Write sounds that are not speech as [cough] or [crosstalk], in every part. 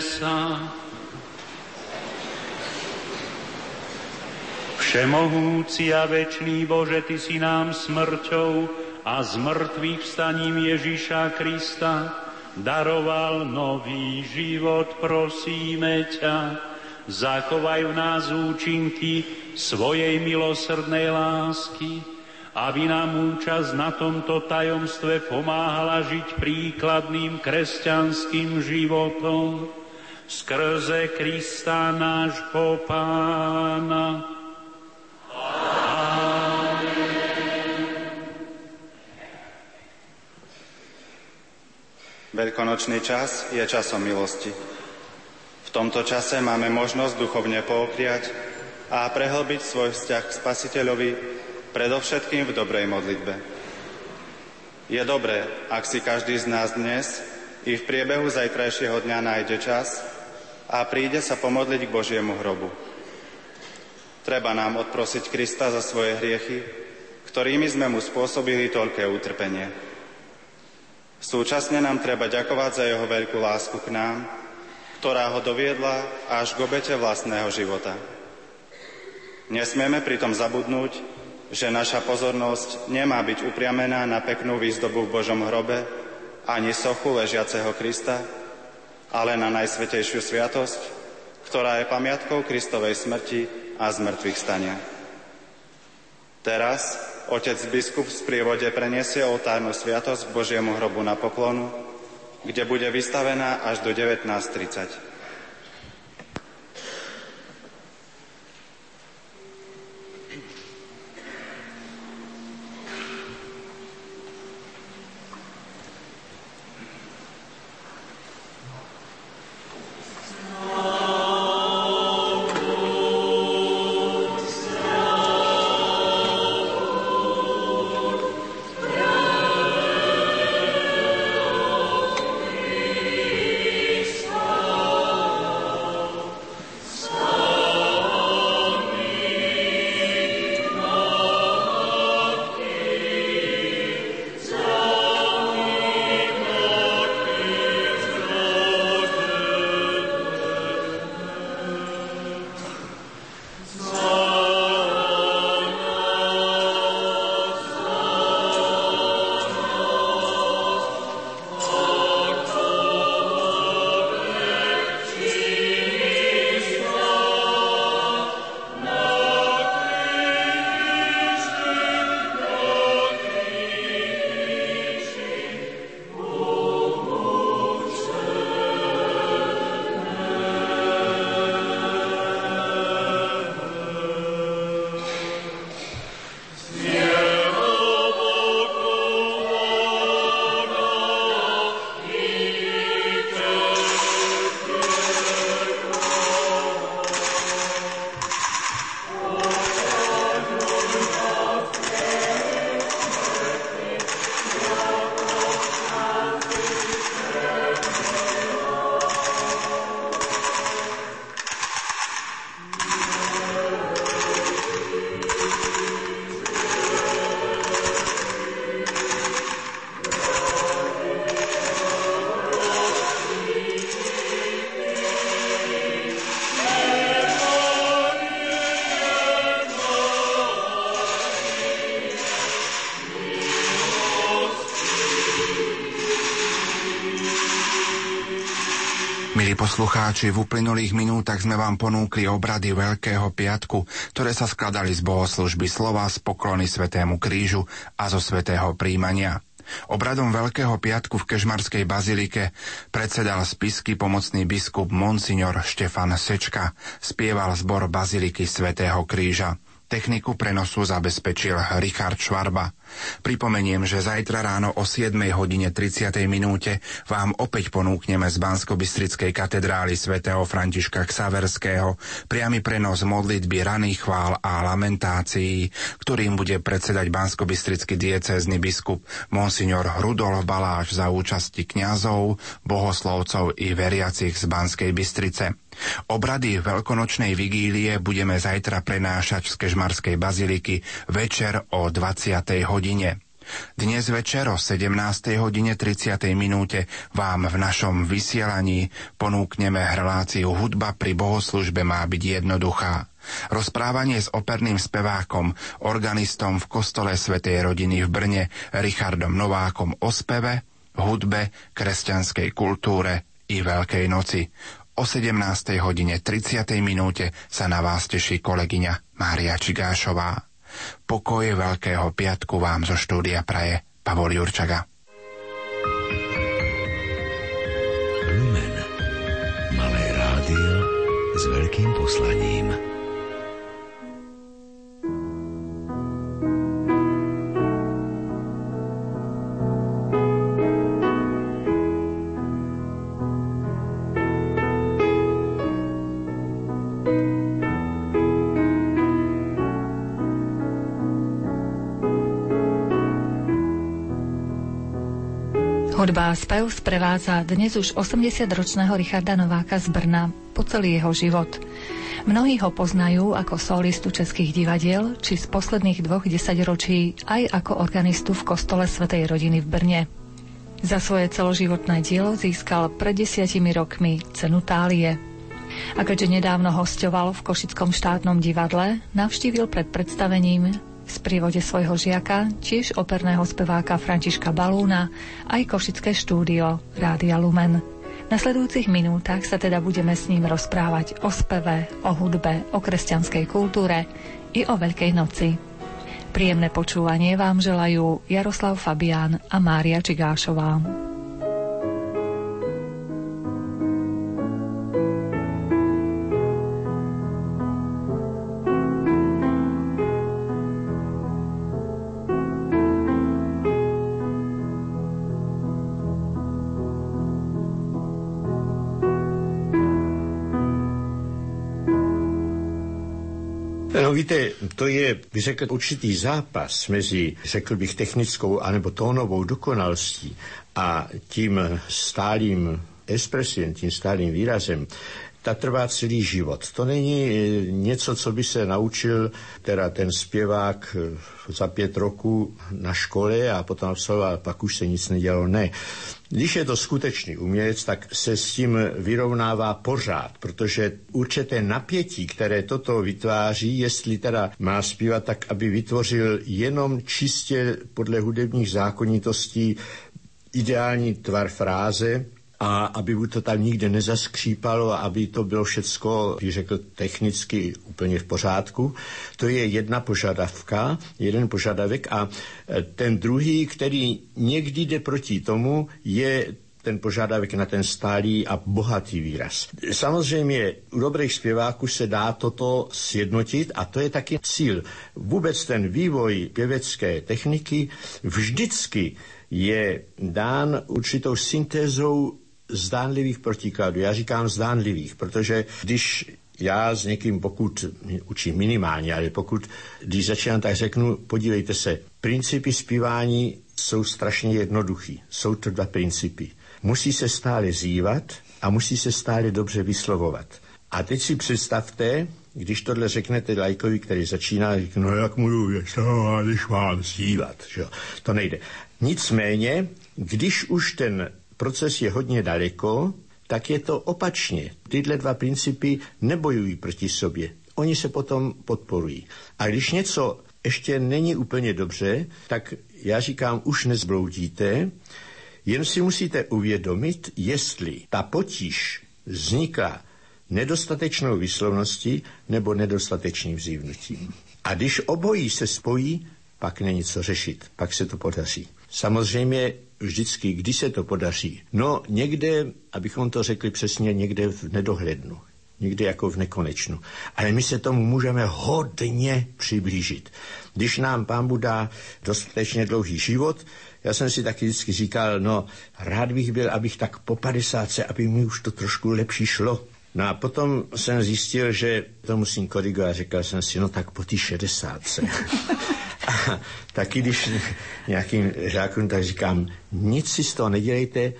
sa. Všemohúci a večný Bože, Ty si nám smrťou a z mŕtvych vstaním Ježíša Krista daroval nový život, prosíme ťa. Zachovaj v nás účinky svojej milosrdnej lásky, aby nám účasť na tomto tajomstve pomáhala žiť príkladným kresťanským životom skrze Krista nášho Pána. Veľkonočný čas je časom milosti. V tomto čase máme možnosť duchovne poopriať a prehlbiť svoj vzťah k Spasiteľovi predovšetkým v dobrej modlitbe. Je dobré, ak si každý z nás dnes i v priebehu zajtrajšieho dňa nájde čas a príde sa pomodliť k Božiemu hrobu. Treba nám odprosiť Krista za svoje hriechy, ktorými sme mu spôsobili toľké utrpenie. Súčasne nám treba ďakovať za jeho veľkú lásku k nám, ktorá ho doviedla až k obete vlastného života. Nesmieme pritom zabudnúť, že naša pozornosť nemá byť upriamená na peknú výzdobu v Božom hrobe ani sochu ležiaceho Krista, ale na najsvetejšiu sviatosť, ktorá je pamiatkou Kristovej smrti a zmrtvých stania. Teraz otec biskup v sprievode preniesie oltárnu sviatosť k Božiemu hrobu na poklonu, kde bude vystavená až do 19.30. poslucháči, v uplynulých minútach sme vám ponúkli obrady Veľkého piatku, ktoré sa skladali z bohoslužby slova, z poklony Svetému krížu a zo Svetého príjmania. Obradom Veľkého piatku v Kežmarskej bazilike predsedal spisky pomocný biskup Monsignor Štefan Sečka, spieval zbor baziliky Svetého kríža. Techniku prenosu zabezpečil Richard Švarba. Pripomeniem, že zajtra ráno o 7 hodine 30. minúte vám opäť ponúkneme z bansko katedrály svätého Františka Ksaverského priamy prenos modlitby raných chvál a lamentácií, ktorým bude predsedať bansko diecézny biskup Monsignor Rudolf Baláš za účasti kňazov, bohoslovcov i veriacich z Banskej Bystrice. Obrady veľkonočnej vigílie budeme zajtra prenášať z Kežmarskej baziliky večer o 20. hodine. Dnes večer o 17. hodine 30. minúte vám v našom vysielaní ponúkneme reláciu Hudba pri bohoslužbe má byť jednoduchá. Rozprávanie s operným spevákom, organistom v kostole Svetej rodiny v Brne, Richardom Novákom o speve, hudbe, kresťanskej kultúre i Veľkej noci. O 17. hodine 30. minúte sa na vás teší kolegyňa Mária Čigášová. Pokoje Veľkého piatku vám zo štúdia praje Pavol Jurčaga. Lumen. Malé rádio s veľkým poslaním. Hudba a spev sprevádza dnes už 80-ročného Richarda Nováka z Brna po celý jeho život. Mnohí ho poznajú ako solistu českých divadiel, či z posledných dvoch desaťročí aj ako organistu v kostole Svetej rodiny v Brne. Za svoje celoživotné dielo získal pred desiatimi rokmi cenu Tálie. A keďže nedávno hostoval v Košickom štátnom divadle, navštívil pred predstavením v sprívode svojho žiaka, tiež operného speváka Františka Balúna, aj Košické štúdio Rádia Lumen. V nasledujúcich minútach sa teda budeme s ním rozprávať o speve, o hudbe, o kresťanskej kultúre i o Veľkej noci. Príjemné počúvanie vám želajú Jaroslav Fabián a Mária Čigášová. Víte, to je, bych řekl, určitý zápas mezi, řekl bych, technickou anebo tónovou dokonalostí a tím stálým expresivem, tím stálým výrazem, ta trvá celý život. To není eh, něco, co by se naučil teda ten zpěvák eh, za pět roků na škole a potom absolvoval, pak už se nic nedělalo. Ne. Když je to skutečný umělec, tak se s tím vyrovnává pořád, protože určité napětí, které toto vytváří, jestli teda má zpívat tak, aby vytvořil jenom čistě podle hudebních zákonitostí ideální tvar fráze, a aby mu to tam nikde nezaskřípalo a aby to bylo všecko, bych řekl, technicky úplně v pořádku. To je jedna požadavka, jeden požadavek a e, ten druhý, který někdy jde proti tomu, je ten požadavek na ten stálý a bohatý výraz. Samozřejmě u dobrých zpěváků se dá toto sjednotit a to je taky cíl. Vůbec ten vývoj pěvecké techniky vždycky je dán určitou syntézou zdánlivých protikladů. Já říkám zdánlivých, protože když já s někým, pokud učím minimálně, ale pokud, když začínám, tak řeknu, podívejte se, principy zpívání jsou strašně jednoduchý. Jsou to dva principy. Musí se stále zývat a musí se stále dobře vyslovovat. A teď si představte, když tohle řeknete lajkovi, který začíná, říká, no jak můžu vyslovovat, když mám zývat. Že? To nejde. Nicméně, když už ten proces je hodně daleko, tak je to opačně. Tyhle dva principy nebojují proti sobě. Oni se potom podporují. A když něco ještě není úplně dobře, tak já říkám, už nezbloudíte, jen si musíte uvědomit, jestli ta potíž vzniká nedostatečnou výslovností nebo nedostatečným vzývnutím. A když obojí se spojí, pak není co řešit, pak se to podaří. Samozřejmě vždycky, kdy se to podaří? No někde, abychom to řekli přesně, někde v nedohlednu. Někde jako v nekonečnu. Ale my se tomu můžeme hodně přiblížit. Když nám pán Buda dostatečně dlouhý život, já jsem si taky vždycky říkal, no rád bych byl, abych tak po 50, aby mi už to trošku lepší šlo. No a potom jsem zjistil, že to musím korigovat. Říkal jsem si, no tak po té 60. [laughs] A [laughs] taky když nějakým žákům tak říkám, nic si z toho nedělejte,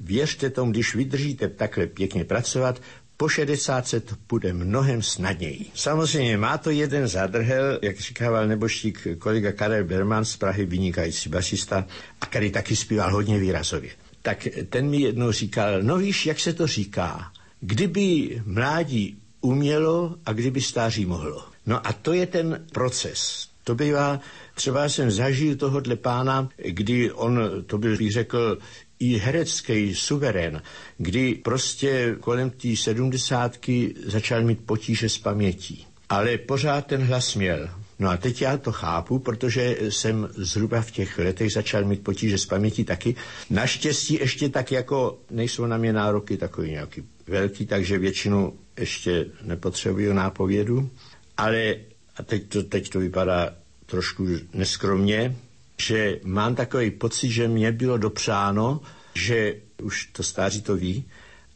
věřte tomu, když vydržíte takhle pěkně pracovat, po 60 se to bude mnohem snadněji. Samozřejmě má to jeden zadrhel, jak říkával neboštík kolega Karel Berman z Prahy, vynikající basista, a který taky zpíval hodně výrazově. Tak ten mi jednou říkal, no víš, jak se to říká, kdyby mládí umělo a kdyby stáří mohlo. No a to je ten proces. To bývá, třeba jsem zažil tohohle pána, kdy on, to byl, bych řekl, i herecký suverén, kdy prostě kolem té sedmdesátky začal mít potíže s pamětí. Ale pořád ten hlas měl. No a teď já to chápu, protože jsem zhruba v těch letech začal mít potíže s pamětí taky. Naštěstí ještě tak jako nejsou na mě nároky takový nějaký velký, takže většinu ještě nepotřebuju nápovědu. Ale a teď to, teď to vypadá trošku neskromně, že mám takový pocit, že mě bylo dopřáno, že už to stáří to ví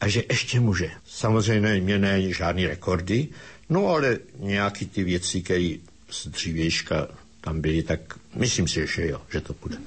a že ještě může. Samozřejmě mě ne žádný rekordy, no ale nějaký ty věci, které z dřívějška tam byly, tak myslím si, že jo, že to bude.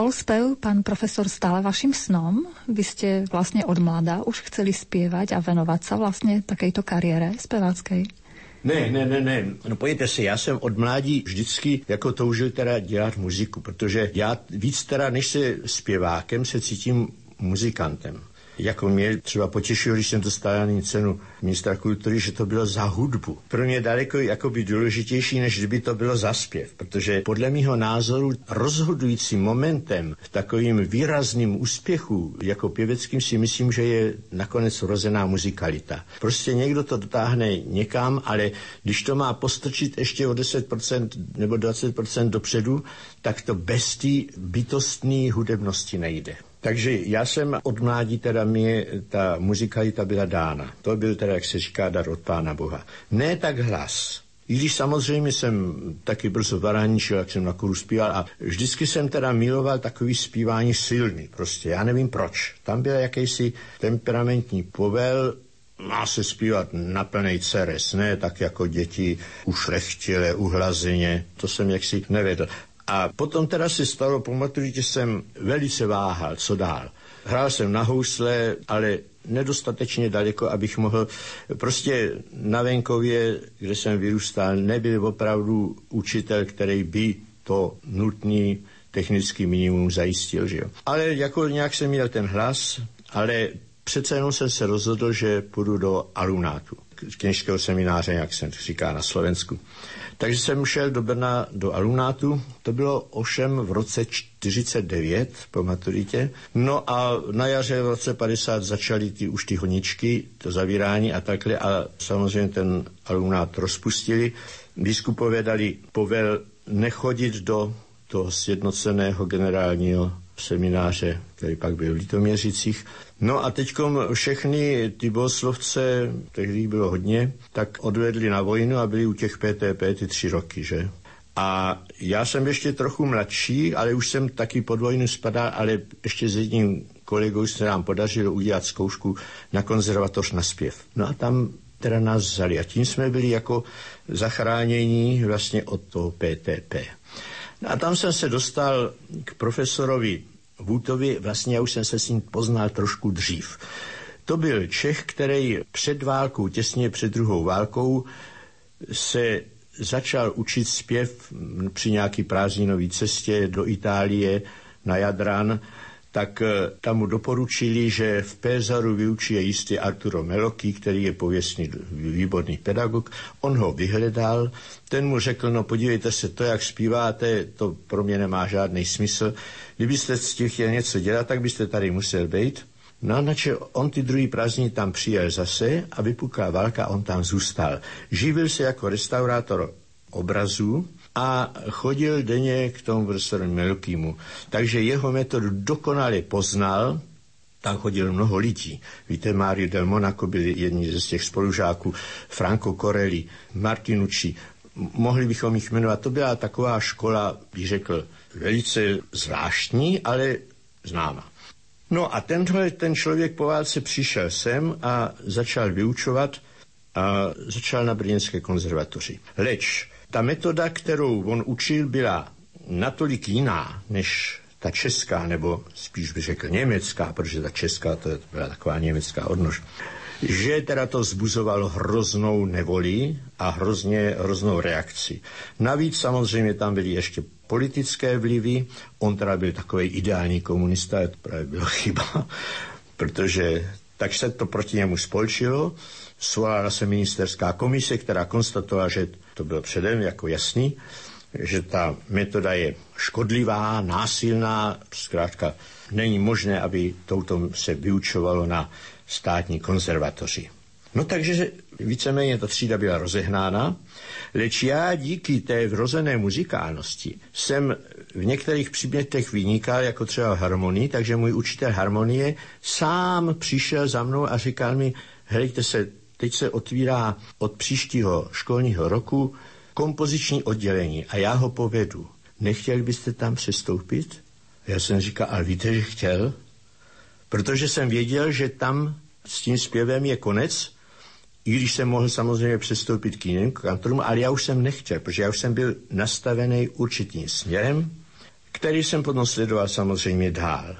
Bol spev, pán profesor, stále vašim snom? Vy ste vlastne od mladá už chceli spievať a venovať sa vlastne takejto kariére speváckej? Ne, ne, ne, ne. No pojďte si, já jsem od mládí vždycky jako toužil teda dělat muziku, protože já víc teda než se zpěvákem se cítím muzikantem jako mě třeba potěšilo, když jsem dostal cenu ministra kultury, že to bylo za hudbu. Pro mě daleko jakoby důležitější, než kdyby to bylo za zpěv, protože podle mého názoru rozhodujícím momentem v takovým výrazným úspěchu jako pěveckým si myslím, že je nakonec rozená muzikalita. Prostě někdo to dotáhne někam, ale když to má postrčit ještě o 10% nebo 20% dopředu, tak to bez té bytostné hudebnosti nejde. Takže já jsem od mládí teda mi ta muzikalita byla dána. To byl teda, jak se říká, dar od Pána Boha. Ne tak hlas. I když samozřejmě jsem taky brzo varaničil, jak jsem na kuru zpíval a vždycky jsem teda miloval takový zpívání silný prostě. Já nevím proč. Tam byl jakýsi temperamentní povel, má se zpívat na plnej ceres, ne tak jako děti ušlechtile, uhlazeně, to jsem jaksi nevedl. A potom teda se stalo, pamatuju, že jsem velice váhal, co dál. Hrál jsem na housle, ale nedostatečně daleko, abych mohl... Prostě na venkově, kde jsem vyrůstal, nebyl opravdu učitel, který by to nutný technický minimum zajistil. Že jo. Ale jako nějak jsem měl ten hlas, ale přece jenom jsem se rozhodl, že půjdu do alunátu, kněžského semináře, jak se říká na Slovensku. Takže jsem šel do Brna do alunátu, to bylo ovšem v roce 49 po maturitě. No a na jaře v roce 50 začaly ty, už ty honičky, to zavírání a takhle a samozřejmě ten alunát rozpustili. Biskupové dali povel nechodit do toho sjednoceného generálního semináře, který pak byl v Litoměřicích. No a teď všechny ty bohoslovce, tehdy bylo hodně, tak odvedli na vojnu a byli u těch PTP ty tři roky, že? A já jsem ještě trochu mladší, ale už jsem taky pod vojnu spadal, ale ještě s jedním kolegou se nám podařilo udělat zkoušku na konzervatoř na zpěv. No a tam teda nás vzali a tím jsme byli jako zachránění vlastně od toho PTP. No a tam jsem se dostal k profesorovi Vůtovi, vlastně já už jsem se s ním poznal trošku dřív. To byl Čech, který před válkou, těsně před druhou válkou, se začal učit zpěv při nějaký prázdninové cestě do Itálie na Jadran tak eh, tam mu doporučili, že v Pézaru vyučí jistý Arturo Meloky, který je pověstný výborný pedagog. On ho vyhledal, ten mu řekl, no podívejte se, to, jak zpíváte, to pro mě nemá žádný smysl. Kdybyste s tím chtěl něco dělat, tak byste tady musel být. No nače on ty druhý prázdniny tam přijel zase a vypukla válka, on tam zůstal. Živil se jako restaurátor obrazů, a chodil denně k tomu profesoru Melkýmu. Takže jeho metodu dokonale poznal, tam chodil mnoho lidí. Víte, Mario del Monaco byl jedni z těch spolužáků, Franco Corelli, Martinucci, mohli bychom jich jmenovat. To byla taková škola, bych řekl, velice zvláštní, ale známa. No a tenhle ten člověk po válce přišel sem a začal vyučovat a začal na Brněnské konzervatoři. Leč ta metoda, kterou on učil, byla natolik jiná než ta česká, nebo spíš bych řekl německá, protože ta česká to byla taková německá odnož, že teda to zbuzovalo hroznou nevoli a hrozně, hroznou reakci. Navíc samozřejmě tam byly ještě politické vlivy, on teda byl takový ideální komunista, to právě bylo chyba, protože tak se to proti němu spolčilo, svolala se ministerská komise, která konstatovala, že to bylo předem jako jasný, že ta metoda je škodlivá, násilná, zkrátka není možné, aby touto se vyučovalo na státní konzervatoři. No takže víceméně ta třída byla rozehnána, leč já díky té vrozené muzikálnosti jsem v některých předmětech vynikal, jako třeba harmonii, takže můj učitel harmonie sám přišel za mnou a říkal mi, helejte se, Teď se otvírá od příštího školního roku kompoziční oddělení a já ho povedu. Nechtěl byste tam přestoupit? Já jsem říkal, ale víte, že chtěl? Protože jsem věděl, že tam s tím zpěvem je konec, i když jsem mohl samozřejmě přestoupit k jiným kantorům, ale já už jsem nechtěl, protože já už jsem byl nastavený určitým směrem, který jsem potom sledoval samozřejmě dál.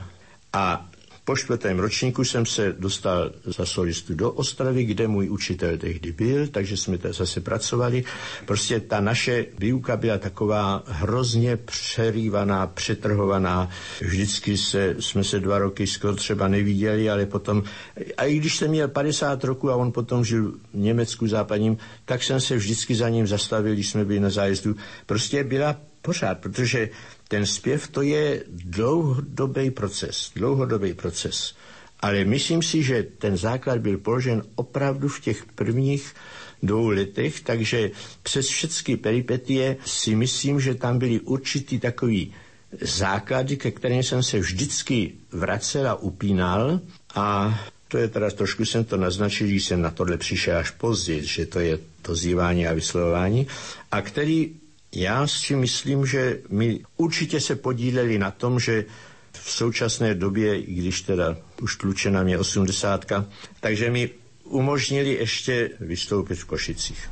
A po čtvrtém ročníku jsem se dostal za solistu do Ostravy, kde můj učitel tehdy byl, takže jsme tady zase pracovali. Prostě ta naše výuka byla taková hrozně přerývaná, přetrhovaná. Vždycky se, jsme se dva roky skoro třeba neviděli, ale potom, a i když jsem měl 50 roku a on potom žil v Německu západním, tak jsem se vždycky za ním zastavil, když jsme byli na zájezdu. Prostě byla pořád, protože ten zpěv to je dlouhodobý proces, dlouhodobý proces. Ale myslím si, že ten základ byl položen opravdu v těch prvních dvou letech, takže přes všechny peripetie si myslím, že tam byly určitý takový základy, ke kterým jsem se vždycky vracel a upínal a to je teda, trošku jsem to naznačil, když jsem na tohle přišel až později, že to je to zývání a vyslovování, a který já si myslím, že my určitě se podíleli na tom, že v současné době, i když teda už tlučena mě osmdesátka, takže my umožnili ještě vystoupit v Košicích.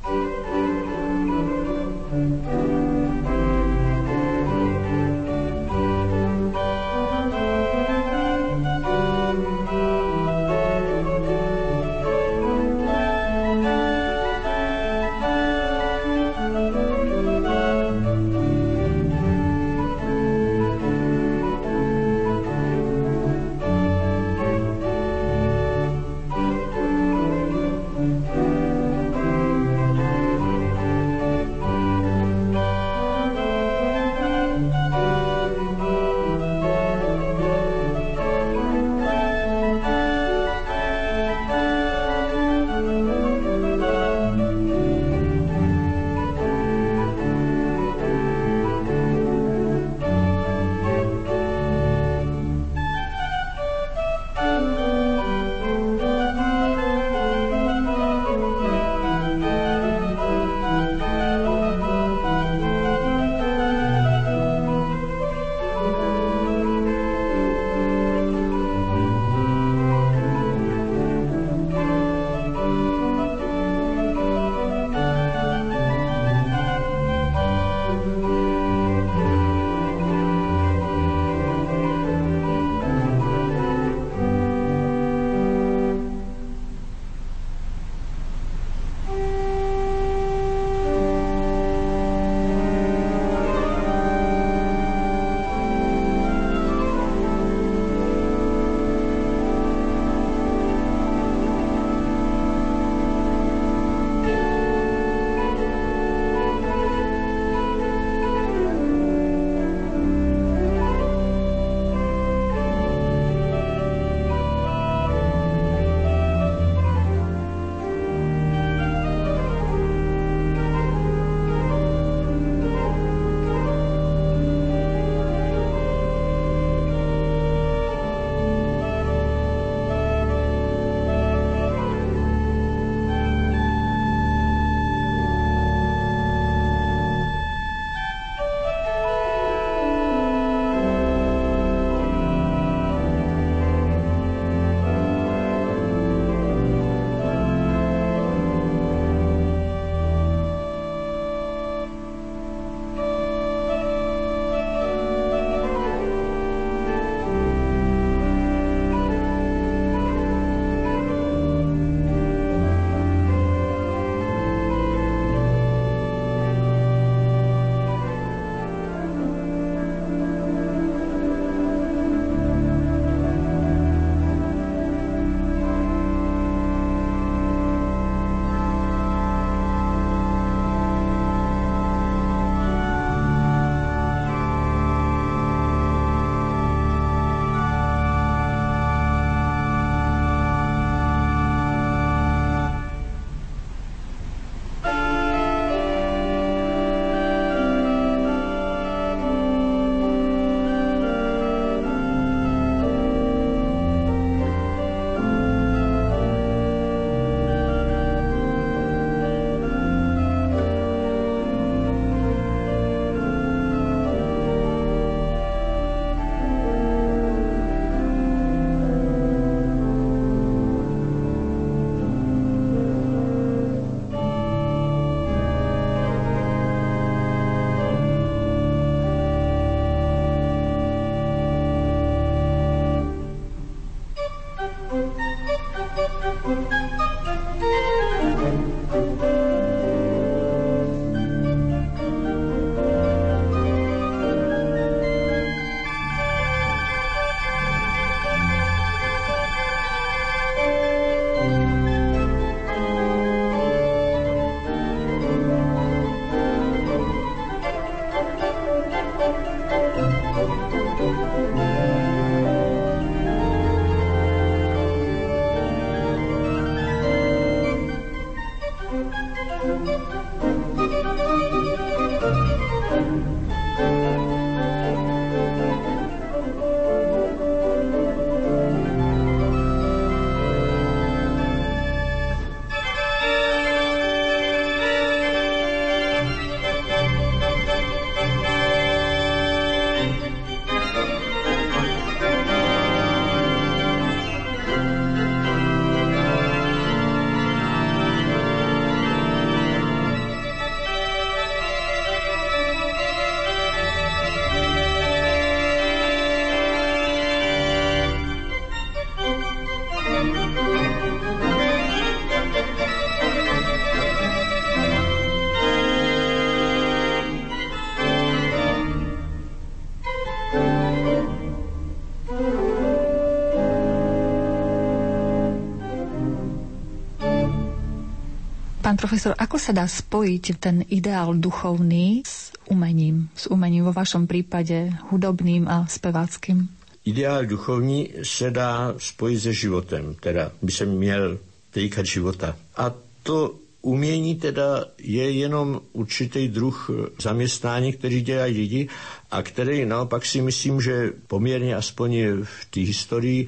Pán profesor, ako sa dá spojiť ten ideál duchovný s umením, s umením vo vašom prípade hudobným a speváckým? Ideál duchovní se dá spojit se životem, teda by se měl týkat života. A to umění teda je jenom určitý druh zaměstnání, který dělají lidi a který naopak si myslím, že poměrně aspoň v té historii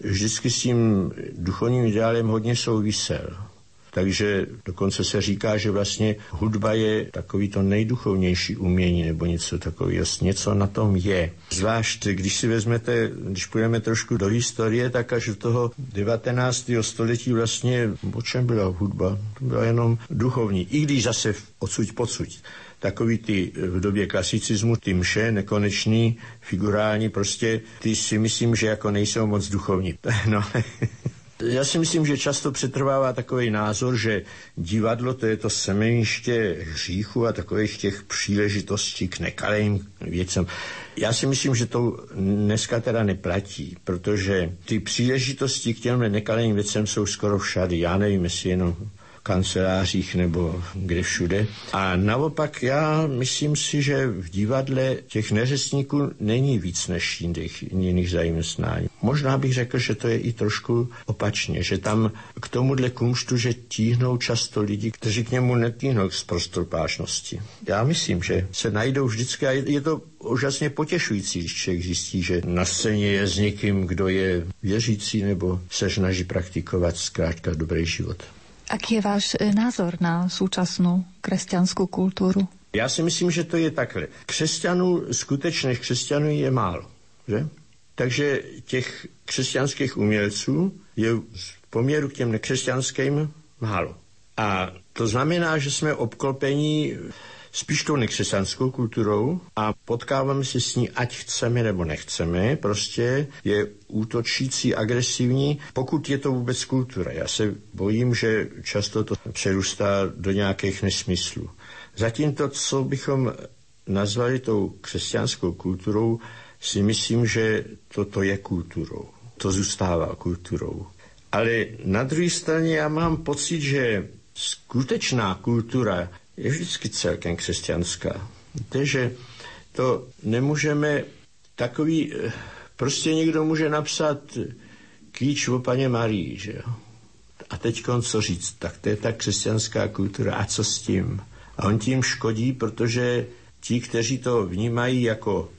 vždycky s tím duchovním ideálem hodně souvisel. Takže dokonce se říká, že vlastně hudba je takový to nejduchovnější umění nebo něco takového. Něco na tom je. Zvlášť, když si vezmete, když půjdeme trošku do historie, tak až do toho 19. století vlastně o čem byla hudba? To byla jenom duchovní. I když zase odsuť pocud takový ty v době klasicismu, ty mše, nekonečný, figurální, prostě ty si myslím, že jako nejsou moc duchovní. [laughs] No, já si myslím, že často přetrvává takový názor, že divadlo to je to semeniště hříchu a takových těch příležitostí k nekalým věcem. Já si myslím, že to dneska teda neplatí, protože ty příležitosti k těm nekalým věcem jsou skoro všady. Já nevím, jestli jenom kancelářích nebo kde všude. A naopak já myslím si, že v divadle těch neřestníků není víc než jiných, jiných zaměstnání. Možná bych řekl, že to je i trošku opačně, že tam k tomuhle kumštu, že tíhnou často lidi, kteří k němu netíhnou z prostopášnosti. Já myslím, že se najdou vždycky a je to úžasně potěšující, když člověk zjistí, že na scéně je s někým, kdo je věřící nebo se snaží praktikovat zkrátka dobrý život. Aký je váš e, názor na současnou křesťanskou kulturu? Já si myslím, že to je takhle. Křesťanů, skutečných křesťanů je málo, že? Takže těch křesťanských umělců je v poměru k těm nekřesťanským málo. A to znamená, že jsme obklopení spíš tou nekřesťanskou kulturou a potkáváme se s ní, ať chceme nebo nechceme, prostě je útočící, agresivní, pokud je to vůbec kultura. Já se bojím, že často to přerůstá do nějakých nesmyslů. Zatím to, co bychom nazvali tou křesťanskou kulturou, si myslím, že toto je kulturou. To zůstává kulturou. Ale na druhé straně já mám pocit, že skutečná kultura je vždycky celkem křesťanská. Takže to nemůžeme takový, eh, prostě někdo může napsat kýč o paně Marii, že jo. A teď co říct, tak to je ta křesťanská kultura a co s tím? A on tím škodí, protože ti, kteří to vnímají jako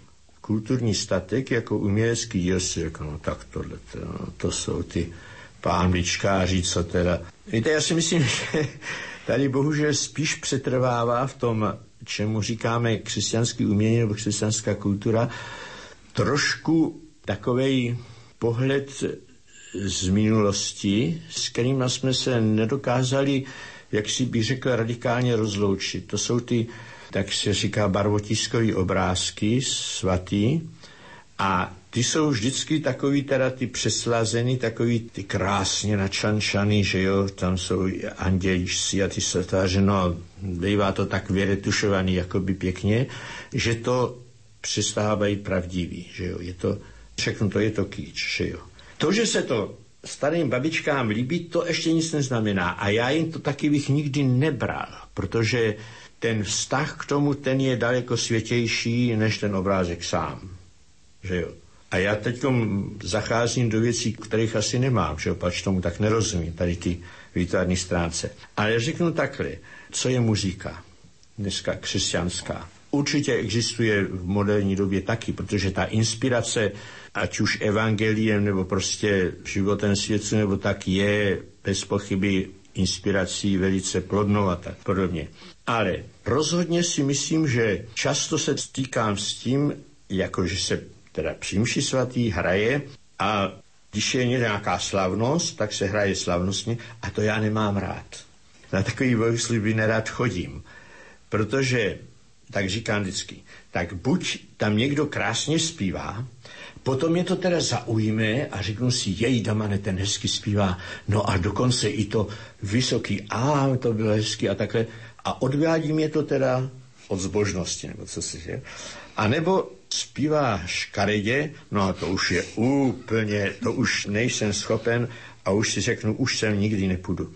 kulturní statek, jako umělecký díl, si řeknou, no tak tohle, to, no, to jsou ty pánvičkáři, co teda. Víte, já si myslím, [laughs] že tady bohužel spíš přetrvává v tom, čemu říkáme křesťanský umění nebo křesťanská kultura, trošku takovej pohled z minulosti, s kterým jsme se nedokázali, jak si bych řekl, radikálně rozloučit. To jsou ty, tak se říká, barvotiskové obrázky svatý, a ty jsou vždycky takový teda ty přeslazený, takový ty krásně načančaný, že jo, tam jsou anděličci a ty svatáře, no bývá to tak vyretušovaný jakoby pěkně, že to přestávají pravdivý, že jo, je to, řeknu to, je to kýč, že jo. To, že se to starým babičkám líbí, to ještě nic neznamená. A já jim to taky bych nikdy nebral, protože ten vztah k tomu, ten je daleko světější než ten obrázek sám. Že jo. A já teď zacházím do věcí, kterých asi nemám, že jo, pač tomu tak nerozumím, tady ty výtvarní stránce. Ale řeknu takhle, co je muzika dneska křesťanská. Určitě existuje v moderní době taky, protože ta inspirace, ať už evangeliem nebo prostě životem světu, nebo tak je bez pochyby inspirací velice plodnou a tak podobně. Ale rozhodně si myslím, že často se stýkám s tím, jakože se teda přímši svatý hraje a když je nějaká slavnost, tak se hraje slavnostně a to já nemám rád. Na takový bohoslužby nerad chodím, protože, tak říkám vždycky, tak buď tam někdo krásně zpívá, potom je to teda zaujme a řeknu si, jej Damane, ten hezky zpívá, no a dokonce i to vysoký A, to bylo hezky a takhle. A odvádí mě to teda od zbožnosti, nebo co si, že? A nebo zpívá škaredě, no a to už je úplně, to už nejsem schopen a už si řeknu, už sem nikdy nepůjdu.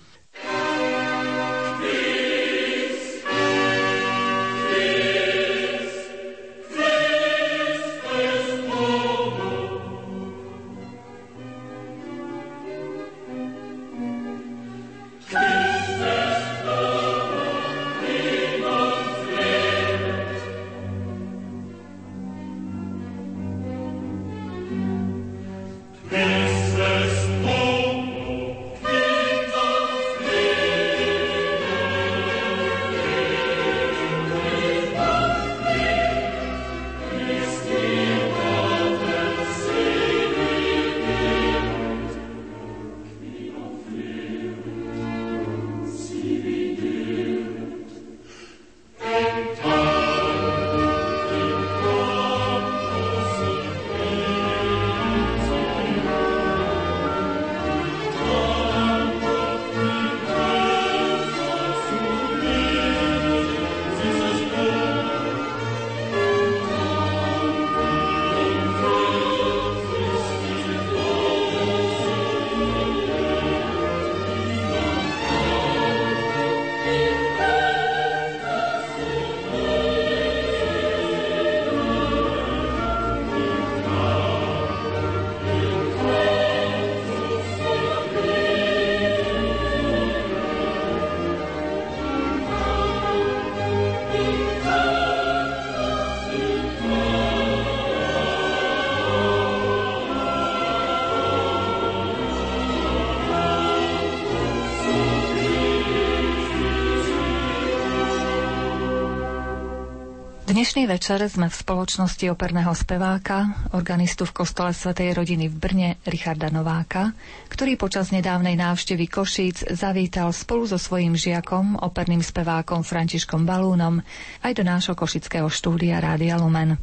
Dnešný večer sme v spoločnosti operného speváka, organistu v kostole Svetej rodiny v Brne Richarda Nováka, ktorý počas nedávnej návštevy Košíc zavítal spolu so svojím žiakom, operným spevákom Františkom Balúnom, aj do nášho košického štúdia Rádia Lumen.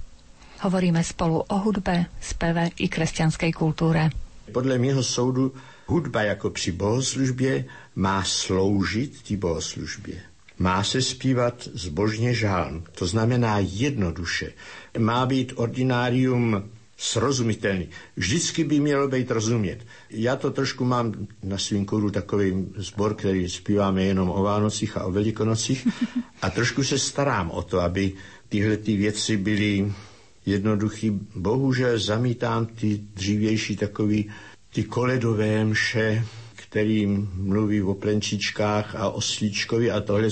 Hovoríme spolu o hudbe, speve i kresťanskej kultúre. Podle mého soudu hudba jako při bohoslužbě má sloužit tí bohoslužbě má se zpívat zbožně žálm, to znamená jednoduše. Má být ordinárium srozumitelný. Vždycky by mělo být rozumět. Já to trošku mám na svým kůru takový sbor, který zpíváme jenom o Vánocích a o Velikonocích a trošku se starám o to, aby tyhle ty věci byly jednoduchý. Bohužel zamítám ty dřívější takový ty koledové mše, který mluví o plenčičkách a o slíčkovi a tohle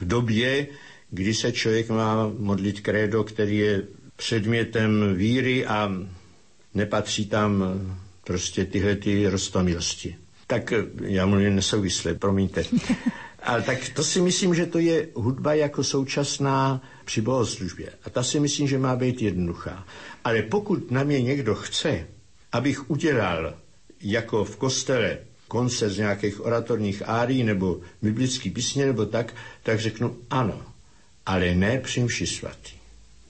v době, kdy se člověk má modlit krédo, který je předmětem víry a nepatří tam prostě tyhle ty rostomilosti. Tak já mluvím nesouvisle, promiňte. [laughs] Ale tak to si myslím, že to je hudba jako současná při bohoslužbě. A ta si myslím, že má být jednoduchá. Ale pokud na mě někdo chce, abych udělal jako v kostele koncert z nějakých oratorních árií nebo biblický písně nebo tak, tak řeknu ano, ale ne při mši svatý.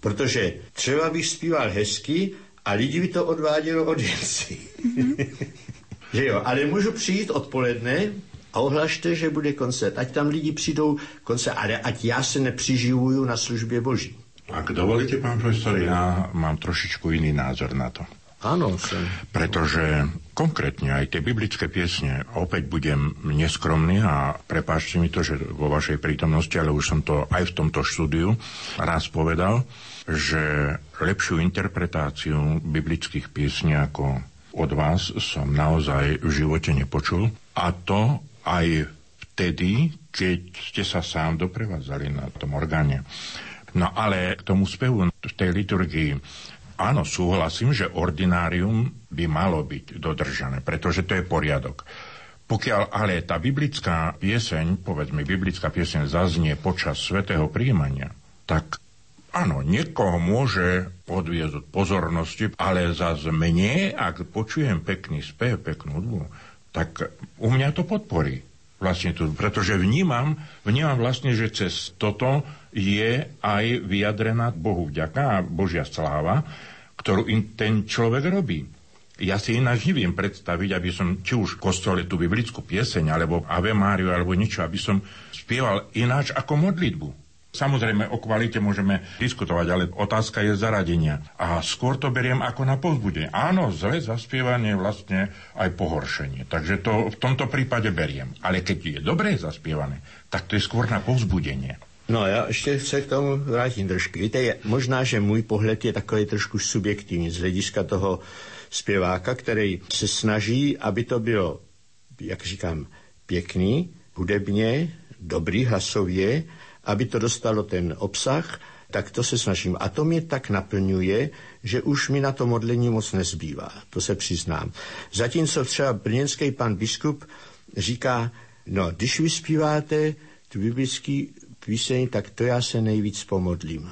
Protože třeba bych zpíval hezky a lidi by to odvádělo od věcí. Mm-hmm. [laughs] že jo, ale můžu přijít odpoledne a ohlašte, že bude koncert. Ať tam lidi přijdou koncert, ale ať já se nepřiživuju na službě Boží. Ak dovolíte, pán profesor, ja mám trošičku iný názor na to. Áno, som. Pretože konkrétne aj tie biblické piesne, opäť budem neskromný a prepáčte mi to, že vo vašej prítomnosti, ale už som to aj v tomto štúdiu raz povedal, že lepšiu interpretáciu biblických piesní ako od vás som naozaj v živote nepočul. A to aj vtedy, keď ste sa sám doprevádzali na tom orgáne. No ale k tomu spevu v tej liturgii Áno, súhlasím, že ordinárium by malo byť dodržané, pretože to je poriadok. Pokiaľ ale tá biblická pieseň, povedzme, biblická pieseň zaznie počas svetého príjmania, tak áno, niekoho môže odviezť od pozornosti, ale za mne, ak počujem pekný spev, peknú hudbu, tak u mňa to podporí. Vlastne to, pretože vnímam, vnímam vlastne, že cez toto je aj vyjadrená Bohu vďaka a Božia sláva, ktorú in ten človek robí. Ja si ináč neviem predstaviť, aby som či už v kostole tú biblickú pieseň, alebo Ave Máriu, alebo niečo, aby som spieval ináč ako modlitbu. Samozrejme, o kvalite môžeme diskutovať, ale otázka je zaradenia. A skôr to beriem ako na povzbudenie. Áno, zle zaspievanie vlastne aj pohoršenie. Takže to v tomto prípade beriem. Ale keď je dobre zaspievané, tak to je skôr na povzbudenie. No já ještě se k tomu vrátím trošku. Víte, je, možná, že můj pohled je takový trošku subjektivní z hlediska toho zpěváka, který se snaží, aby to bylo, jak říkám, pěkný, hudebně, dobrý hlasově, aby to dostalo ten obsah, tak to se snažím. A to mě tak naplňuje, že už mi na to modlení moc nezbývá. To se přiznám. Zatímco třeba brněnský pan biskup říká, no, když vyspíváte tu biblický píseň, tak to já se nejvíc pomodlím.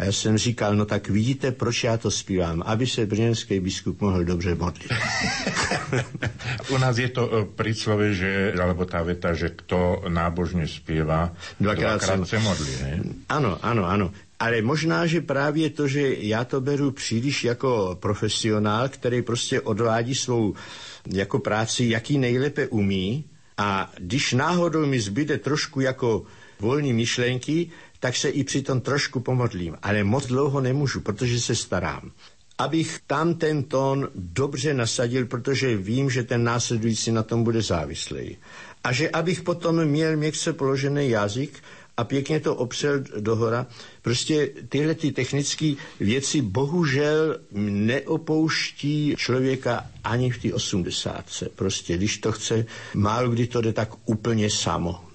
A já jsem říkal, no tak vidíte, proč já to zpívám, aby se brněnský biskup mohl dobře modlit. U nás je to e, príslove, že, alebo tá veta, že kto nábožne spieva, dvakrát, dvakrát se modlí. Ne? Ano, ano, ano. Ale možná, že právě to, že já to beru příliš jako profesionál, který prostě odvádí svou jako práci, jaký nejlépe umí, a když náhodou mi zbyde trošku jako volní myšlenky, tak se i přitom trošku pomodlím. Ale moc dlouho nemůžu, protože se starám. Abych tam ten tón dobře nasadil, protože vím, že ten následující na tom bude závislý. A že abych potom měl měkce položený jazyk a pěkně to opřel dohora. Prostě tyhle ty technické věci bohužel neopouští člověka ani v té osmdesátce. Prostě když to chce, málo kdy to jde tak úplně samo.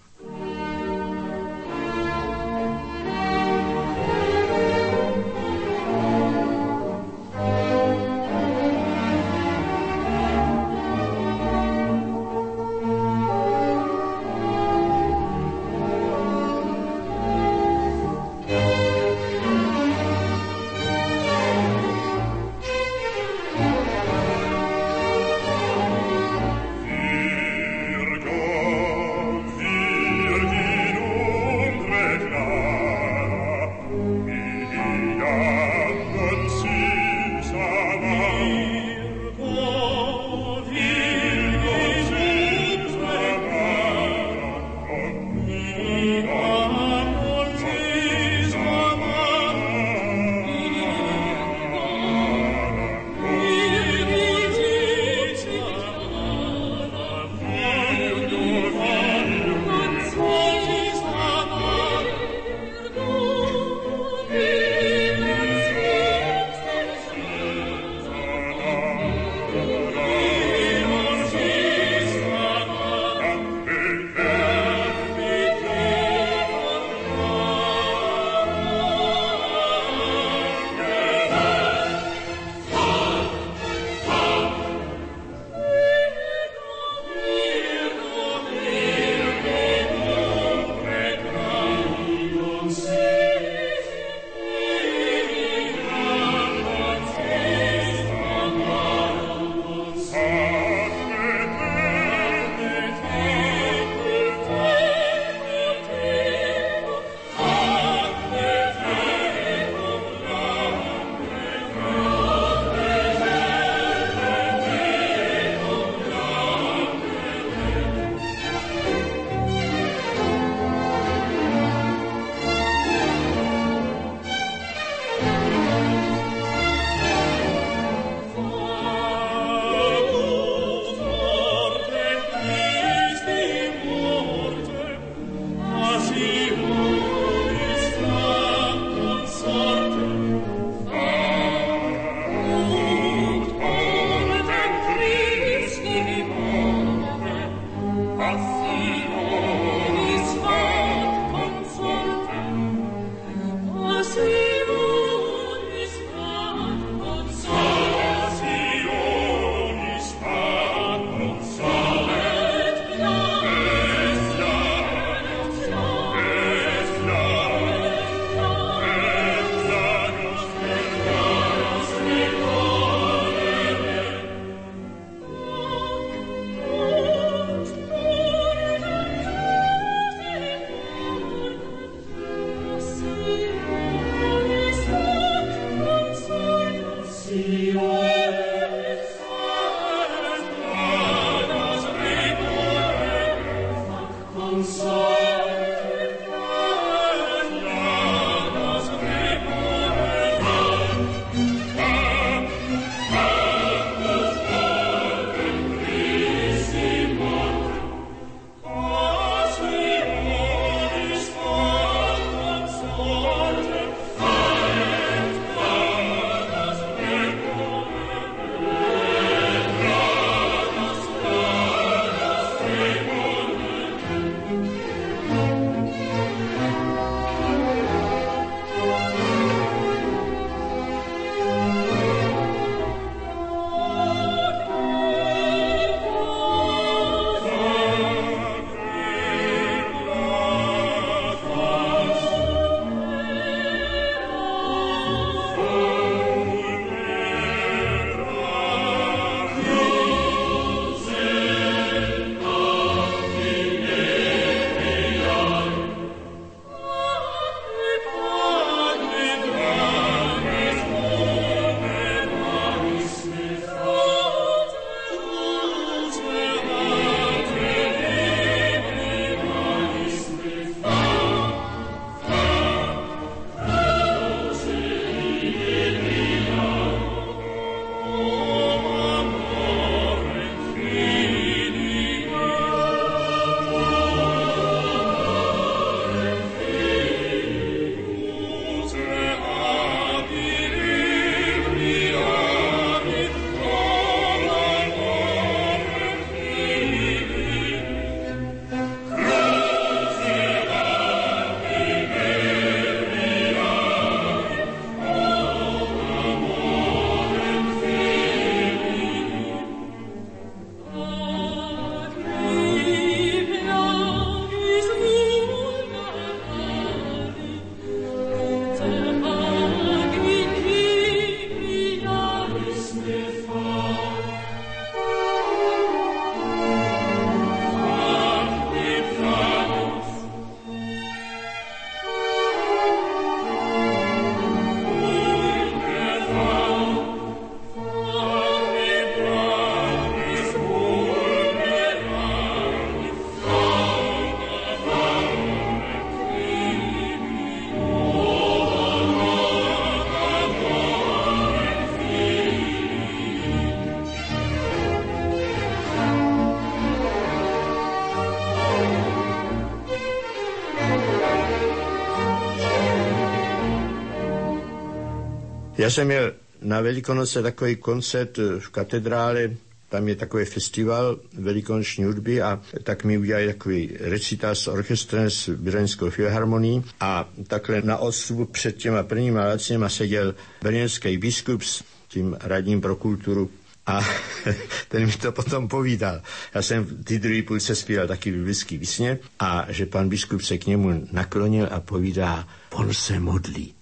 Já jsem měl na Velikonoce takový koncert v katedrále tam je takový festival velikonoční hudby a tak mi udělali takový recital s orchestrem s Brněnskou filharmonií a takhle na odstupu před těma prvníma lacněma seděl brněnský biskup s tím radním pro kulturu a [laughs] ten mi to potom povídal. Já jsem ty druhý půlce zpíval taky biblický vysně a že pan biskup se k němu naklonil a povídá, on se modlí.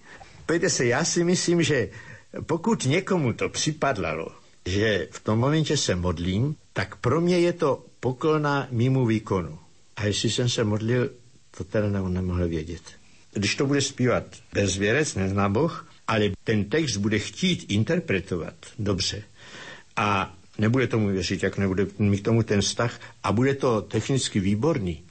Pojďte se, já si myslím, že pokud někomu to připadlo, že v tom momentě se modlím, tak pro mě je to poklona mimo výkonu. A jestli jsem se modlil, to teda nemohl vědět. Když to bude zpívat bezvěrec, nezná Boh, ale ten text bude chtít interpretovat dobře a nebude tomu věřit, jak nebude mít k tomu ten vztah a bude to technicky výborný,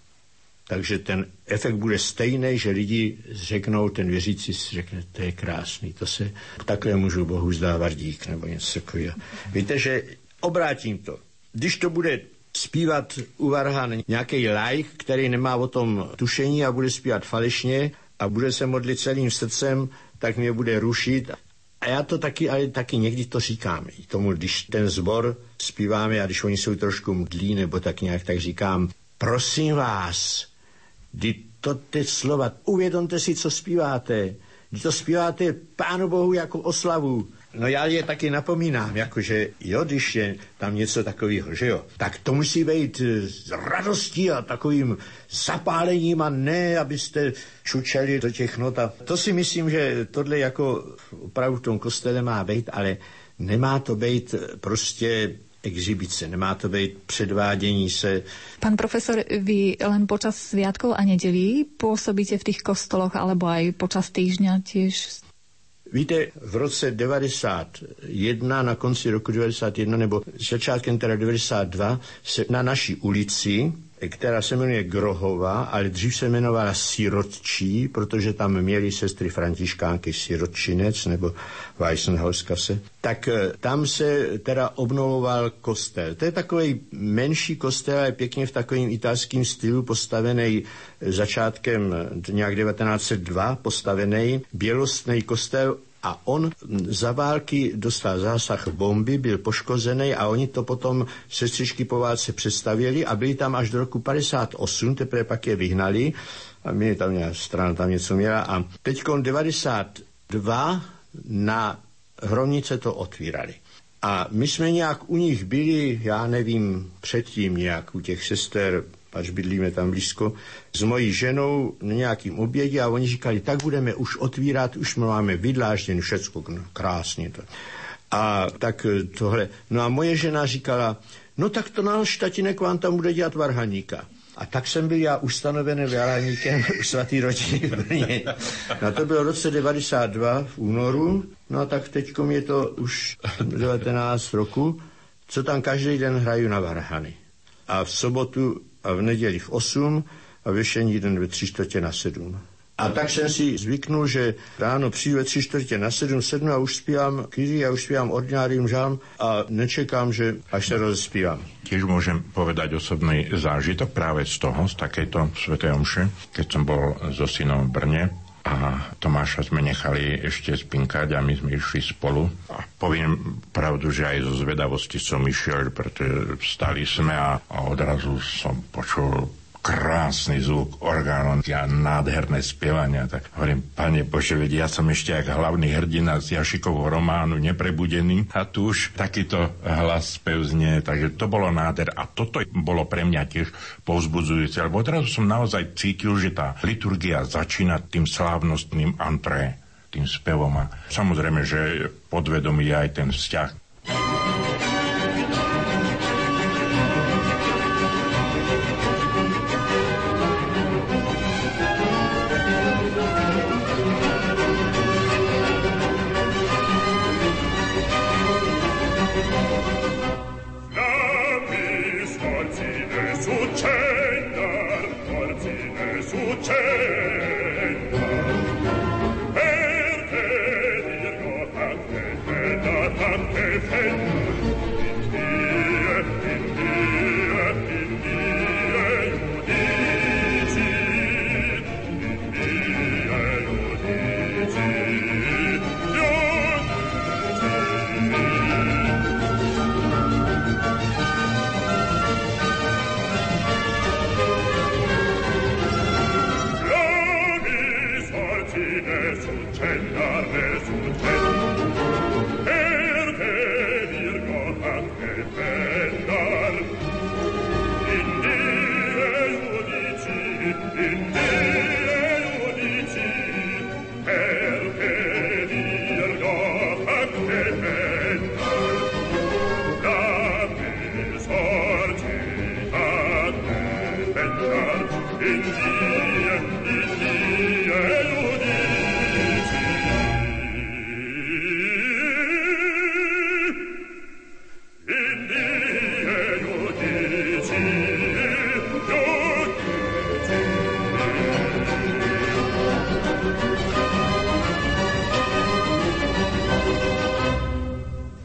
takže ten efekt bude stejný, že lidi řeknou, ten věřící si řekne, to je krásný, to se takhle můžu Bohu zdávat dík, nebo něco takového. Víte, že obrátím to. Když to bude zpívat u Varhan nějaký like, který nemá o tom tušení a bude zpívat falešně a bude se modlit celým srdcem, tak mě bude rušit. A já to taky, ale taky někdy to říkám. I tomu, když ten zbor zpíváme a když oni jsou trošku mdlí nebo tak nějak, tak říkám, prosím vás, Kdy to ty slova, uvědomte si, co zpíváte. Kdy to zpíváte Pánu Bohu jako oslavu. No já je taky napomínám, jakože jo, když je tam něco takového, že jo, tak to musí být s radostí a takovým zapálením a ne, abyste čučeli do těch not. A to si myslím, že tohle jako opravdu v tom kostele má být, ale nemá to být prostě exibice, nemá to být předvádění se. Pan profesor, vy len počas sviatkov a nedělí působíte v těch kostoloch, alebo aj počas týždňa tiež? Víte, v roce 91, na konci roku 91, nebo začátkem teda 92, se na naší ulici která se jmenuje Grohova, ale dřív se jmenovala Sirotčí, protože tam měli sestry františkánky Sirotčinec nebo Weissenhauskase. Tak eh, tam se teda obnovoval kostel. To je takový menší kostel, ale pěkně v takovém italském stylu postavený začátkem nějak 1902 postavený bělostný kostel a on za války dostal zásah bomby, byl poškozený a oni to potom sestřičky po válce představili a byli tam až do roku 58, teprve pak je vyhnali a my tam nějaká strana tam něco měla a teď 92 na Hromnice to otvírali. A my jsme nějak u nich byli, já nevím, předtím nějak u těch sester pač bydlíme tam blízko, s mojí ženou na nějakým obědě a oni říkali, tak budeme už otvírat, už máme vydlážděn všecko, krásně to. A tak eh, tohle. No a moje žena říkala, no tak to náš tatínek vám tam bude dělat varhaníka. A tak jsem byl já ustanovený varhaníkem [laughs] u svatý rodiny v Brně. No to bylo v roce 92 v únoru, no a tak teď je to už 19 roku, co tam každý den hraju na varhany. A v sobotu a v neděli v 8 a ve všení den ve tři čtvrtě na 7. A tak jsem si zvyknul, že ráno přijdu ve tři čtvrtě na sedm, sedm a už zpívám kýry, a už zpívám ordinárium žám a nečekám, že až se rozespívám. Tiež môžem povedať osobný zážitok práve z toho, z takejto svetej omše, keď som bol so synom v Brne a Tomáša sme nechali ešte spinkať a my sme išli spolu. A poviem pravdu, že aj zo zvedavosti som išiel, pretože vstali sme a, a odrazu som počul krásny zvuk orgánu a nádherné spievania. Tak hovorím, pane Bože, ja som ešte ako hlavný hrdina z Jašikovho románu Neprebudený a tu už takýto hlas spev znie, takže to bolo nádher a toto bolo pre mňa tiež povzbudzujúce, lebo odrazu som naozaj cítil, že tá liturgia začína tým slávnostným antré, tým spevom a samozrejme, že podvedomí aj ten vzťah.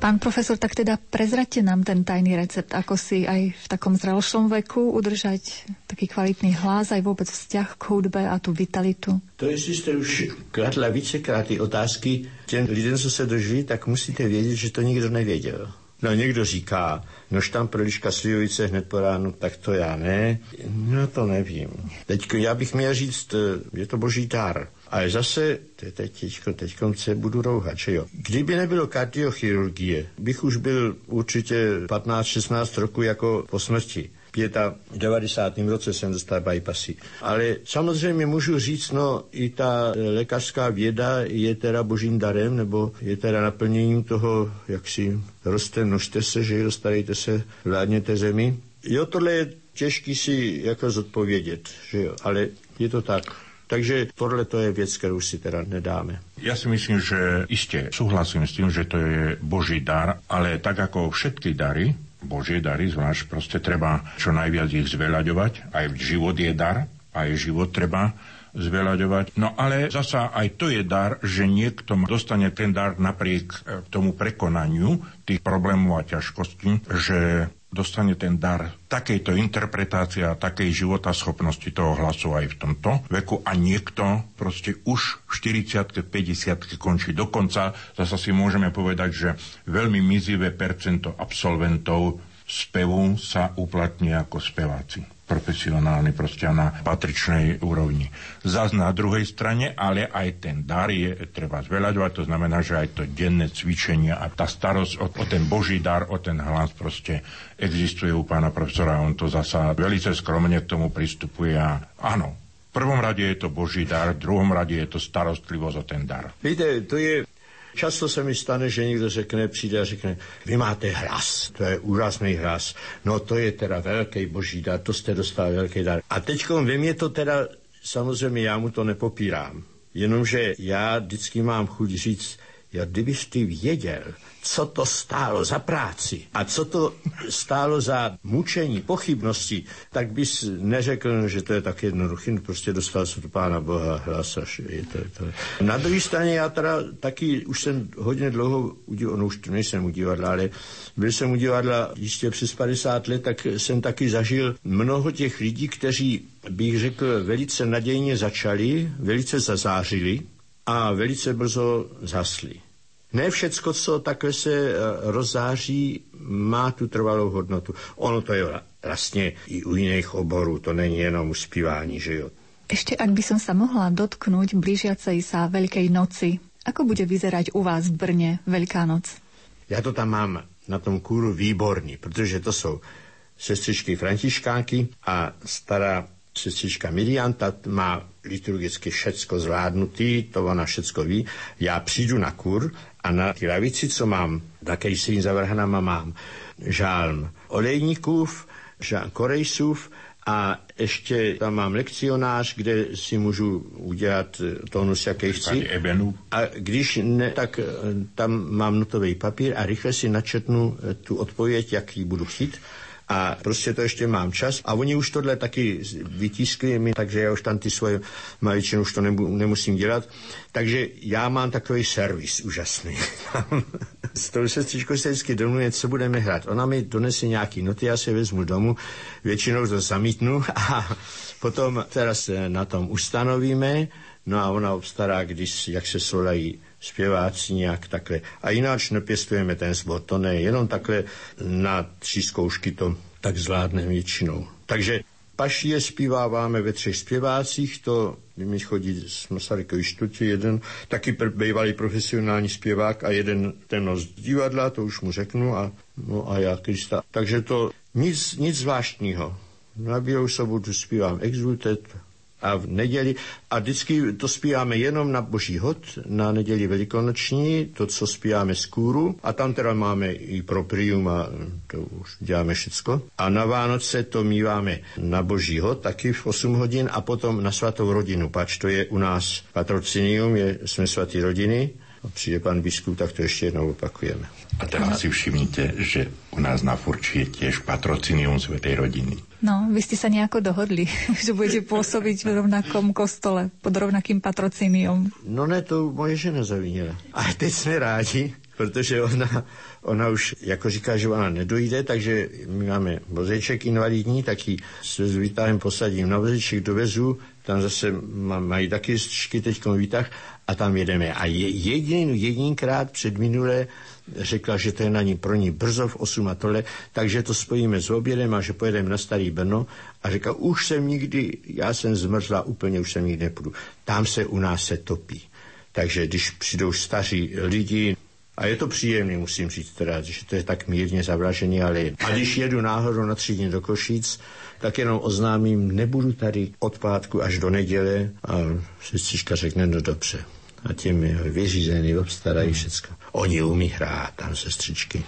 Pán profesor, tak teda prezrate nám ten tajný recept, ako si aj v takom zrelšom veku udržať taký kvalitný hlas, aj vôbec vzťah k hudbe a tu vitalitu. To jestli jste už kladla vícekrát ty otázky těm lidem, co se doživí, tak musíte vědět, že to nikdo nevěděl. No někdo říká, nož tam proliška slivovice hned po ránu, tak to já ne. No to nevím. Teď já bych měl říct, je to boží dar. Ale zase, teď, teďko se budu rouhat, že jo. Kdyby nebylo kardiochirurgie, bych už byl určitě 15-16 roku jako po smrti. V 90. roce jsem dostal bypassy. Ale samozřejmě můžu říct, no i ta lékařská věda je teda božím darem, nebo je teda naplněním toho, jak si roste, množte se, že jo, starejte se, vládněte zemi. Jo, tohle je těžký si jako zodpovědět, že jo, ale je to tak. Takže tohle to je věc, kterou si teda nedáme. Ja si myslím, že iste súhlasím s tým, že to je Boží dar, ale tak ako všetky dary, Božie dary, zvlášť proste treba čo najviac ich zveľaďovať. Aj život je dar, aj život treba zveľaďovať. No ale zasa aj to je dar, že niekto dostane ten dar napriek e, tomu prekonaniu tých problémov a ťažkostí, že dostane ten dar takejto interpretácie a takej života schopnosti toho hlasu aj v tomto veku a niekto proste už v 40 50 končí. Dokonca zase si môžeme povedať, že veľmi mizivé percento absolventov spevu sa uplatní ako speváci profesionálny, proste na patričnej úrovni. Zas na druhej strane, ale aj ten dar je treba zveľaďovať, to znamená, že aj to denné cvičenie a tá starosť o, o ten boží dar, o ten hlas proste existuje u pána profesora. On to zasa velice skromne k tomu pristupuje a áno, v prvom rade je to boží dar, v druhom rade je to starostlivosť o ten dar. Víte, to je Často se mi stane, že někdo řekne, přijde a řekne, vy máte hlas, to je úžasný hlas, no to je teda velký boží dar, to jste dostali velký dar. A teď vy mě to teda, samozřejmě já mu to nepopírám, jenomže já vždycky mám chuť říct, já kdybych ty věděl, co to stálo za práci a co to stálo za mučení, pochybnosti, tak bys neřekl, že to je tak jednoduchý, no prostě dostal se do Pána Boha hlas až je to, je to. Na druhé straně já teda taky už jsem hodně dlouho udělal, no už nejsem u divadla, ale byl jsem u divadla jistě přes 50 let, tak jsem taky zažil mnoho těch lidí, kteří bych řekl, velice nadějně začali, velice zazářili a velice brzo zasli. Ne všecko, co takhle se eh, rozzáří, má tu trvalou hodnotu. Ono to je vlastně i u jiných oborů, to není jenom uspívání, že jo. Ešte ak by som sa mohla dotknúť blížiacej sa Veľkej noci, ako bude vyzerať u vás v Brne Veľká noc? Já to tam mám na tom kůru výborný, protože to jsou sestřičky františkánky a stará sestřička Miriam, ta má liturgicky všecko zvládnutý, to ona všecko ví. Já přijdu na kur a na ty lavici, co mám, na kejsím zavrhnama mám žálm olejníkův, žálm korejsův a ještě tam mám lekcionář, kde si můžu udělat tónus, jaký chci. A když ne, tak eh, tam mám notový papír a rychle si načetnu eh, tu odpověď, jaký budu chtít a prostě to ještě mám čas. A oni už tohle taky vytiskli mi, takže já už tam ty svoje maličiny už to nemusím dělat. Takže já mám takový servis úžasný. [laughs] S tou sestřičkou se vždycky domluvím, co budeme hrát. Ona mi donese nějaký noty, já se vezmu domů, většinou to zamítnu [laughs] a potom teda se na tom ustanovíme, no a ona obstará, když, jak se solají zpěváci nějak takhle. A jináč nepěstujeme ten sbor, to ne, jenom takhle na tři zkoušky to tak zvládneme většinou. Takže pašie zpíváváme ve třech zpěvácích, to mi chodí z Masarykovy štutě, jeden taky pr- bývalý profesionální zpěvák a jeden ten z divadla, to už mu řeknu, a, no a já Krista. Takže to nic, nic zvláštního. Na Bílou sobotu zpívám Exultet, a v neděli. A vždycky to zpíváme jenom na Boží hod, na neděli velikonoční, to, co zpíváme z kůru. A tam teda máme i pro prium a to už děláme všecko. A na Vánoce to míváme na Boží hod, taky v 8 hodin a potom na svatou rodinu, pač to je u nás patrocinium, je, jsme svatý rodiny. A přijde pan biskup, tak to ještě jednou opakujeme. A teraz si všimnite, že u nás na Furči je tiež patrocinium Svetej rodiny. No, vy ste sa nejako dohodli, [laughs] že budete pôsobiť v rovnakom kostole pod rovnakým patrocíniom. No ne, to moje žena zavínila. A teď sme rádi, protože ona, ona už jako říká, že ona nedojde, takže my máme vozeček invalidní, taky s výtahem posadím na vozeček, dovezu, tam zase mají taky střičky teď výtah a tam jedeme. A jedin, jedinkrát před minulé řekla, že to je na ní pro ní brzo v 8 a tohle, takže to spojíme s obědem a že pojedeme na Starý Brno a řekla, už jsem nikdy, já jsem zmrzla úplně, už jsem nikdy nepůjdu. Tam se u nás se topí. Takže když přijdou staří lidi, a je to příjemné, musím říct teda, že to je tak mírně zavražený, ale a když jedu náhodou na tři dny do Košíc, tak jenom oznámím, nebudu tady od pátku až do neděle a sestřička řekne, no dobře. A těm vyřízený obstarají všechno. Oni umí hrát, tam sestřičky.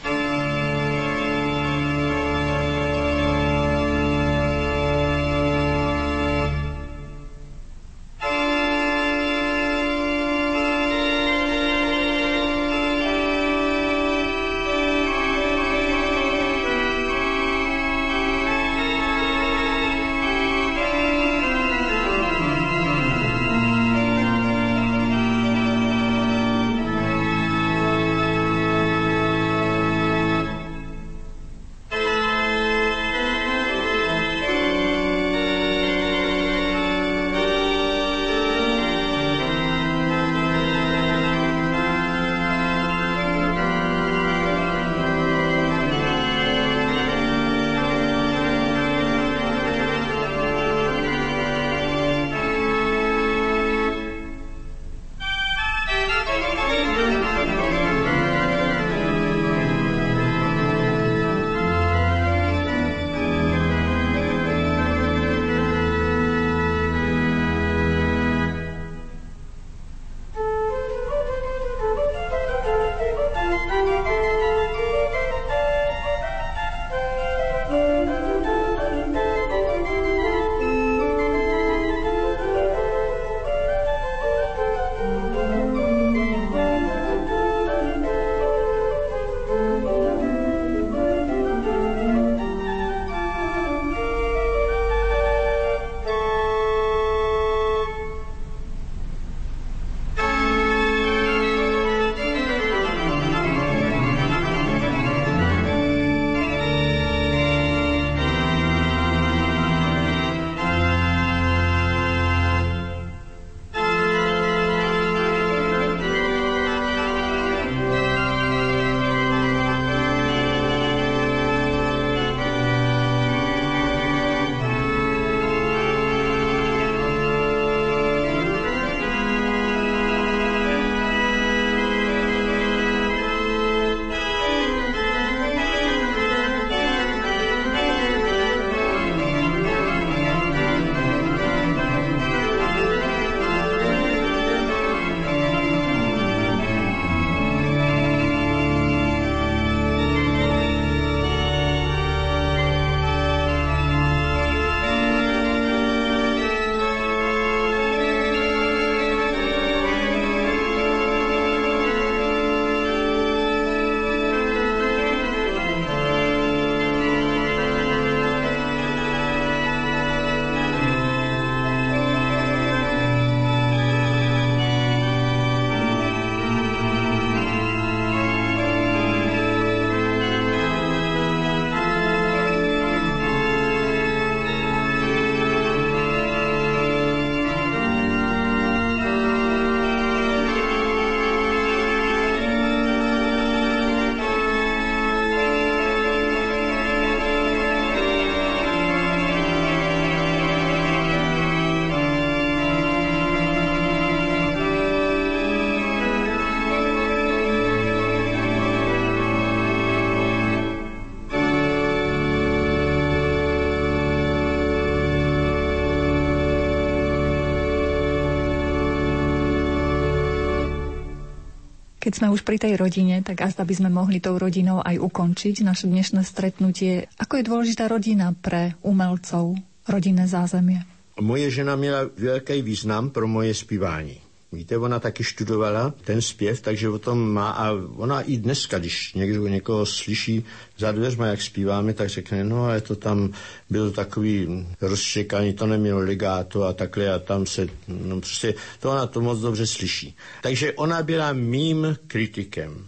Keď sme už pri tej rodine, tak azda by sme mohli tou rodinou aj ukončiť naše dnešné stretnutie. Ako je dôležitá rodina pre umelcov, rodinné zázemie? Moje žena měla velký význam pro moje zpívání. Víte, ona taky študovala ten zpěv, takže o tom má a ona i dneska, když někdo někoho slyší za dveřma, jak zpíváme, tak řekne, no ale to tam bylo takový rozčekaný, to nemělo legáto a takhle a tam se, no prostě to ona to moc dobře slyší. Takže ona byla mým kritikem.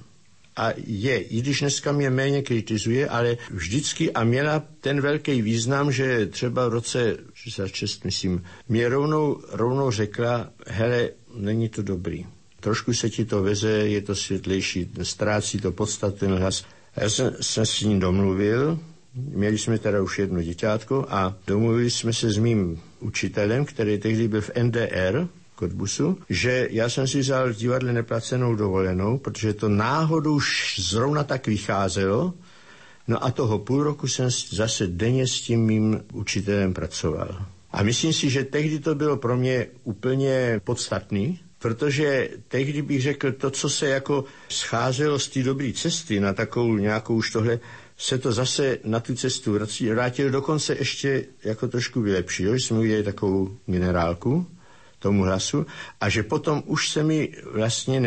a je, i když dneska mě méně kritizuje, ale vždycky a měla ten velký význam, že třeba v roce 66, myslím, mě rovnou, rovnou řekla, hele, není to dobrý. Trošku se ti to veze, je to světlejší, ztrácí to podstatný hlas. Já jsem se s ním domluvil, Měli jsme teda už jedno děťátko a domluvili jsme se s mým učitelem, který tehdy byl v NDR, Kotbusu, že já jsem si vzal v divadle neplacenou dovolenou, protože to náhodou už zrovna tak vycházelo, no a toho půl roku jsem zase denně s tím mým učitelem pracoval. A myslím si, že tehdy to bylo pro mě úplně podstatný, protože tehdy bych řekl, to, co se jako scházelo z té dobré cesty na takovou nějakou už tohle, se to zase na tu cestu vrátil, dokonce ještě jako trošku vylepšil, že jsme udělali takovou generálku tomu hlasu a že potom už se mi vlastně